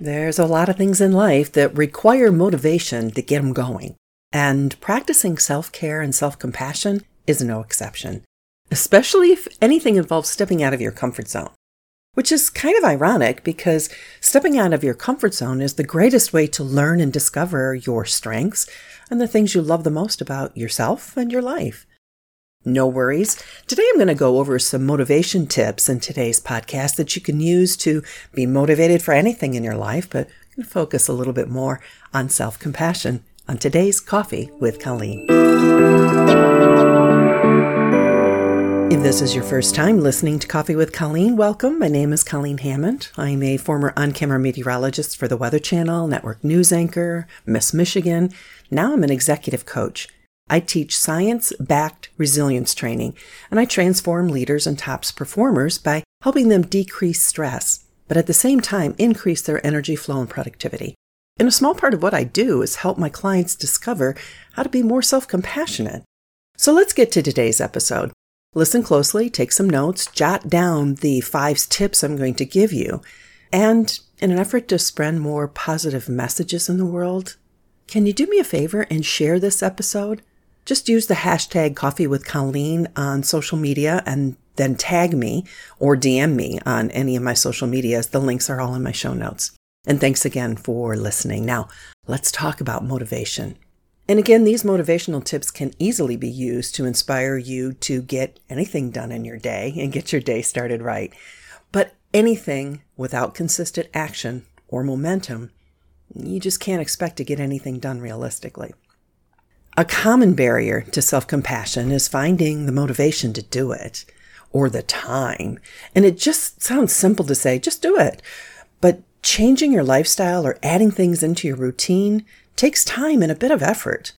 There's a lot of things in life that require motivation to get them going. And practicing self care and self compassion is no exception, especially if anything involves stepping out of your comfort zone. Which is kind of ironic because stepping out of your comfort zone is the greatest way to learn and discover your strengths and the things you love the most about yourself and your life. No worries. Today I'm going to go over some motivation tips in today's podcast that you can use to be motivated for anything in your life, but I'm going to focus a little bit more on self compassion on today's Coffee with Colleen. If this is your first time listening to Coffee with Colleen, welcome. My name is Colleen Hammond. I'm a former on camera meteorologist for the Weather Channel, network news anchor, Miss Michigan. Now I'm an executive coach. I teach science backed resilience training, and I transform leaders and tops performers by helping them decrease stress, but at the same time increase their energy flow and productivity. And a small part of what I do is help my clients discover how to be more self compassionate. So let's get to today's episode. Listen closely, take some notes, jot down the five tips I'm going to give you. And in an effort to spread more positive messages in the world, can you do me a favor and share this episode? Just use the hashtag coffee with Colleen on social media and then tag me or DM me on any of my social medias. The links are all in my show notes. And thanks again for listening. Now, let's talk about motivation. And again, these motivational tips can easily be used to inspire you to get anything done in your day and get your day started right. But anything without consistent action or momentum, you just can't expect to get anything done realistically. A common barrier to self compassion is finding the motivation to do it or the time. And it just sounds simple to say, just do it. But changing your lifestyle or adding things into your routine takes time and a bit of effort.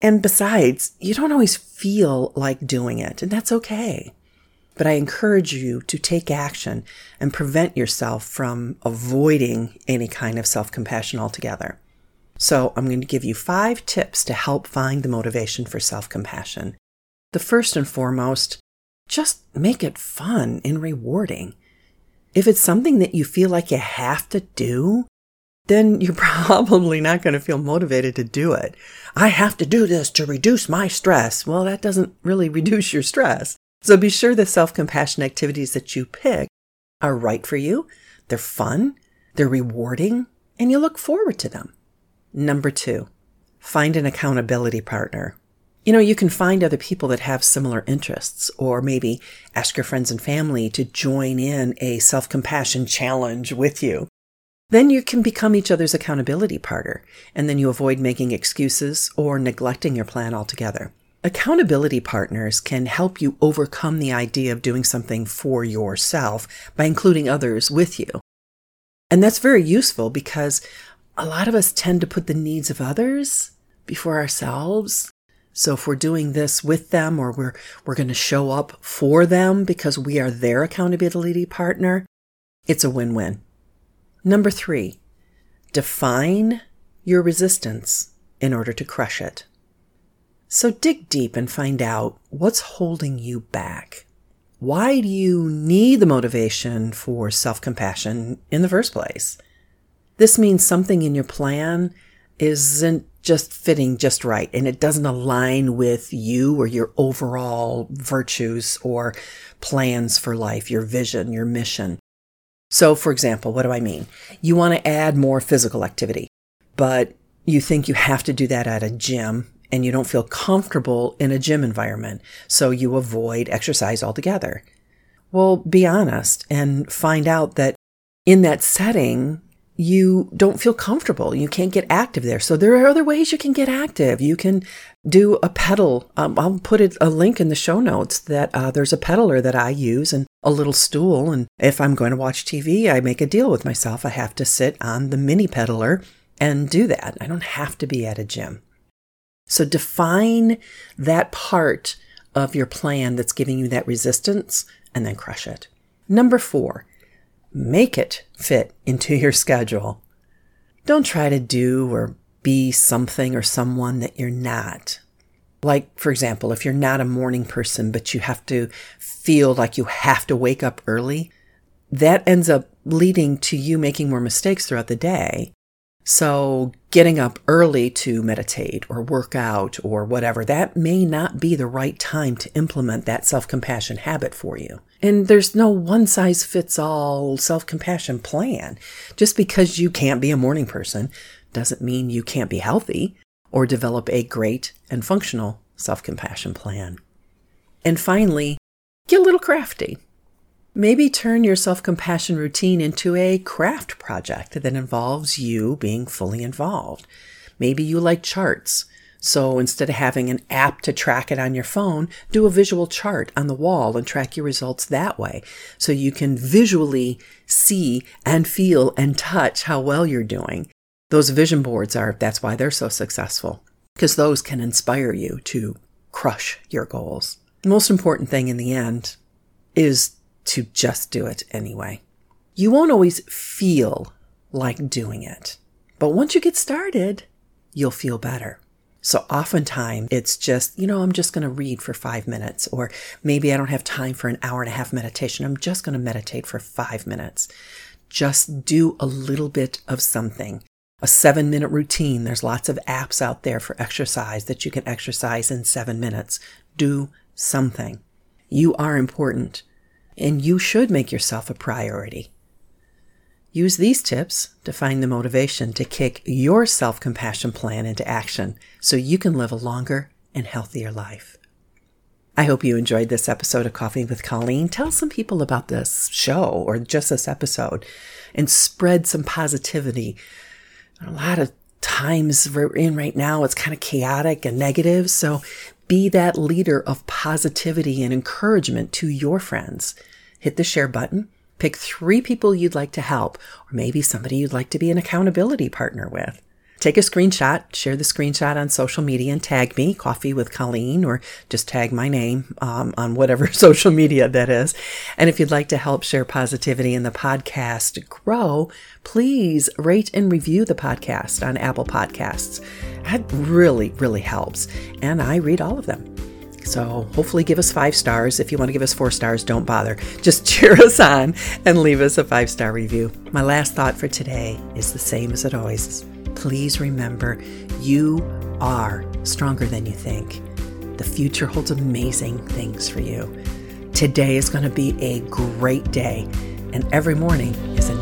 And besides, you don't always feel like doing it, and that's okay. But I encourage you to take action and prevent yourself from avoiding any kind of self compassion altogether. So I'm going to give you five tips to help find the motivation for self compassion. The first and foremost, just make it fun and rewarding. If it's something that you feel like you have to do, then you're probably not going to feel motivated to do it. I have to do this to reduce my stress. Well, that doesn't really reduce your stress. So be sure the self compassion activities that you pick are right for you. They're fun. They're rewarding and you look forward to them. Number two, find an accountability partner. You know, you can find other people that have similar interests, or maybe ask your friends and family to join in a self compassion challenge with you. Then you can become each other's accountability partner, and then you avoid making excuses or neglecting your plan altogether. Accountability partners can help you overcome the idea of doing something for yourself by including others with you. And that's very useful because a lot of us tend to put the needs of others before ourselves. So if we're doing this with them or we're, we're going to show up for them because we are their accountability partner, it's a win-win. Number three, define your resistance in order to crush it. So dig deep and find out what's holding you back. Why do you need the motivation for self-compassion in the first place? This means something in your plan isn't just fitting just right and it doesn't align with you or your overall virtues or plans for life, your vision, your mission. So, for example, what do I mean? You want to add more physical activity, but you think you have to do that at a gym and you don't feel comfortable in a gym environment. So you avoid exercise altogether. Well, be honest and find out that in that setting, you don't feel comfortable. You can't get active there. So there are other ways you can get active. You can do a pedal. Um, I'll put it, a link in the show notes that uh, there's a pedaler that I use and a little stool. And if I'm going to watch TV, I make a deal with myself. I have to sit on the mini pedaler and do that. I don't have to be at a gym. So define that part of your plan that's giving you that resistance and then crush it. Number four, Make it fit into your schedule. Don't try to do or be something or someone that you're not. Like, for example, if you're not a morning person, but you have to feel like you have to wake up early, that ends up leading to you making more mistakes throughout the day. So, getting up early to meditate or work out or whatever, that may not be the right time to implement that self compassion habit for you. And there's no one size fits all self compassion plan. Just because you can't be a morning person doesn't mean you can't be healthy or develop a great and functional self compassion plan. And finally, get a little crafty. Maybe turn your self compassion routine into a craft project that involves you being fully involved. Maybe you like charts. So instead of having an app to track it on your phone, do a visual chart on the wall and track your results that way. So you can visually see and feel and touch how well you're doing. Those vision boards are, that's why they're so successful, because those can inspire you to crush your goals. The most important thing in the end is to just do it anyway. You won't always feel like doing it, but once you get started, you'll feel better. So oftentimes it's just, you know, I'm just going to read for five minutes, or maybe I don't have time for an hour and a half meditation. I'm just going to meditate for five minutes. Just do a little bit of something. A seven minute routine. There's lots of apps out there for exercise that you can exercise in seven minutes. Do something. You are important and you should make yourself a priority. Use these tips to find the motivation to kick your self compassion plan into action so you can live a longer and healthier life. I hope you enjoyed this episode of Coffee with Colleen. Tell some people about this show or just this episode and spread some positivity. A lot of times we're in right now, it's kind of chaotic and negative. So be that leader of positivity and encouragement to your friends. Hit the share button, pick three people you'd like to help, or maybe somebody you'd like to be an accountability partner with. Take a screenshot, share the screenshot on social media and tag me, Coffee with Colleen, or just tag my name um, on whatever social media that is. And if you'd like to help share positivity in the podcast grow, please rate and review the podcast on Apple Podcasts. That really, really helps. And I read all of them. So hopefully give us five stars. If you want to give us four stars, don't bother. Just cheer us on and leave us a five star review. My last thought for today is the same as it always is. Please remember you are stronger than you think. The future holds amazing things for you. Today is going to be a great day, and every morning is an